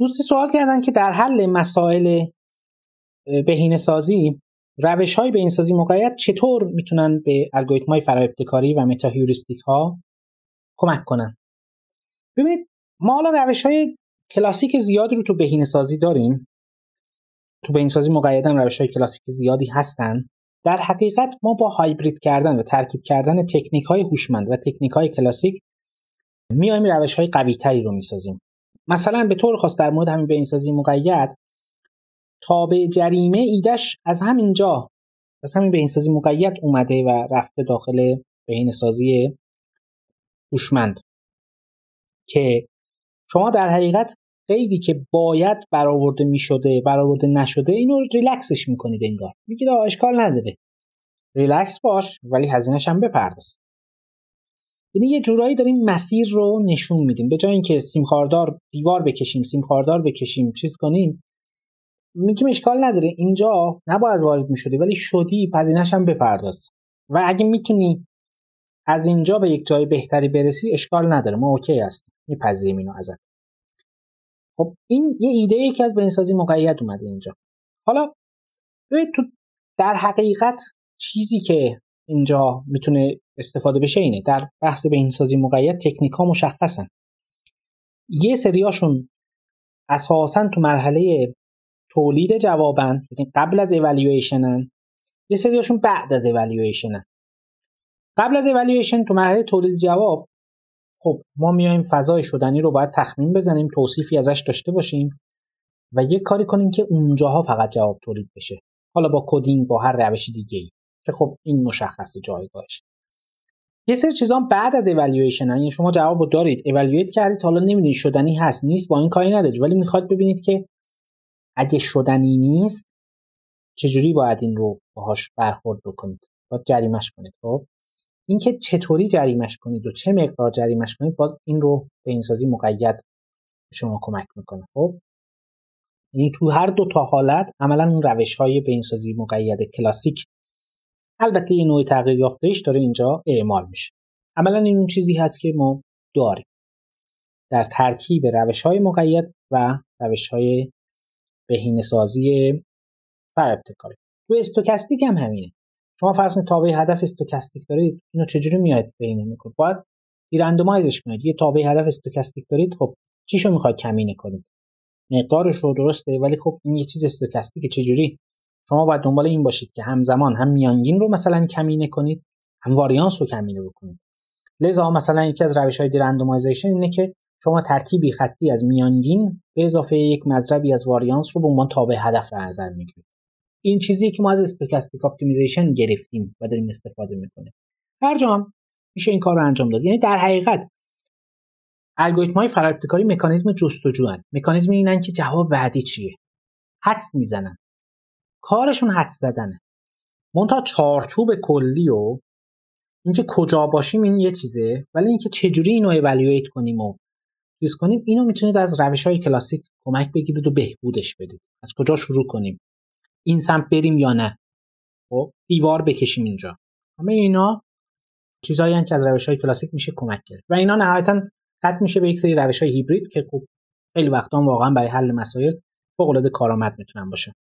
دوستی سوال کردن که در حل مسائل بهینه سازی روش های به سازی چطور می‌تونن به الگوریتم های فرا ابتکاری و متا ها کمک کنن؟ ببینید ما حالا روش های کلاسیک زیادی رو تو بهینه سازی داریم. تو بهینه سازی مقید هم روش های کلاسیک زیادی هستن. در حقیقت ما با هایبرید کردن و ترکیب کردن تکنیک های هوشمند و تکنیک های کلاسیک میایم روش های قوی تری رو می‌سازیم. مثلا به طور خاص در مورد همین بهینه سازی مقید تابع جریمه ایدش از همینجا از همین بهینه‌سازی مقید اومده و رفته داخل بهینه‌سازی هوشمند. که شما در حقیقت قیدی که باید برآورده می‌شده برآورده نشده اینو ریلکسش می‌کنید انگار. میگید آقا اشکال نداره. ریلکس باش ولی هزینهش هم بپرداز. یعنی یه جورایی داریم مسیر رو نشون میدیم. به جای اینکه سیم خاردار دیوار بکشیم سیم خاردار بکشیم چیز کنیم میگیم اشکال نداره. اینجا نباید وارد می‌شدی ولی شدی پذینش هم بپرداز. و اگه می‌تونی از اینجا به یک جای بهتری برسی اشکال نداره. ما اوکی هستیم. میپذیریم اینو ازت. خب این یه ایده ای که از بینسازی مقید اومده اینجا. حالا ببینید تو در حقیقت چیزی که اینجا می‌تونه استفاده بشه اینه. در بحث بینسازی مقید تکنیک ها مشخصن. یه سریاشون اساسا تو مرحله تولید جوابن یعنی قبل از اوالیویشنن یه سریاشون بعد از اوالیویشنن قبل از اوالیویشن تو مرحله تولید جواب خب ما میایم فضای شدنی رو باید تخمین بزنیم توصیفی ازش داشته باشیم و یه کاری کنیم که اونجاها فقط جواب تولید بشه. حالا با coding با هر روش دیگه ای که خب این مشخص جایگاهش یه سری چیزا بعد از اوالیویشن یعنی شما جواب دارید. evaluate کردید حالا نمی‌دونید شدنی هست نیست با این کاری ندارید. ولی می‌خواد ببینید که اگه شدنی نیست چجوری باید این رو باهاش برخورد بکنید. باید جریمش کنید خب؟ اینکه چطوری جریمش کنید و چه مقدار جریمش کنید باز این رو به بهینه سازی مقید شما کمک می‌کنه خب؟ یعنی تو هر دو تا حالت عملا اون روش های به این سازی مقید کلاسیک البته یه نوع تغییر یافتهش داره اینجا اعمال میشه. عملا این اون چیزی هست که ما داریم. در ترکیب روش های مقید و روش های بهینه سازی ابتکاری. تو استوکاستیک هم همینه. شما فرض کنید تابع هدف استوکاستیک دارید اینو چجوری میاد بهینه می‌کنید؟ باید رندومایزش کنید. یه تابع هدف استوکاستیک دارید خب چیشو می‌خواید کمینه کنید؟ مقدارش رو درسته ولی خب این یه چیز stochastic ه چجوری شما باید دنبال این باشید که همزمان هم میانگین رو مثلا کمینه کنید هم واریانس رو کمینه بکنید. لذا مثلا یکی از روش های randomization اینه که شما ترکیبی خطی از میانگین به اضافه یک مضربی از واریانس رو به عنوان تابع هدف در نظر می‌گیرید. این چیزی که ما از stochastic optimization گرفتیم و داریم استفاده می‌کنیم. هر جا میشه این کار رو انجام داد. یعنی در حقیقت الگوریتم های فرابتکاری مکانیزم جستجو هن. مکانیزم اینن که جواب بعدی چیه؟ حدس می‌زنن. کارشون حدس زدنه. منتها چارچوب کلی و اینکه کجا باشیم این یه چیزه ولی اینکه چجوری اینو اولویت کنیم و چیز کنیم اینو می‌تونید از روش های کلاسیک کمک بگیرید و بهبودش بدید. از کجا شروع کنیم؟ این سمت بریم یا نه؟ خب دیوار بکشیم اینجا. همه اینا چیزایی که از روش های کلاسیک میشه کمک گرفت و اینا نهایتا ختم میشه به یک سری روش های هیبرید که خب خیلی وقتا واقعا برای حل مسائل فوق العاده کارآمد می‌تونن باشه.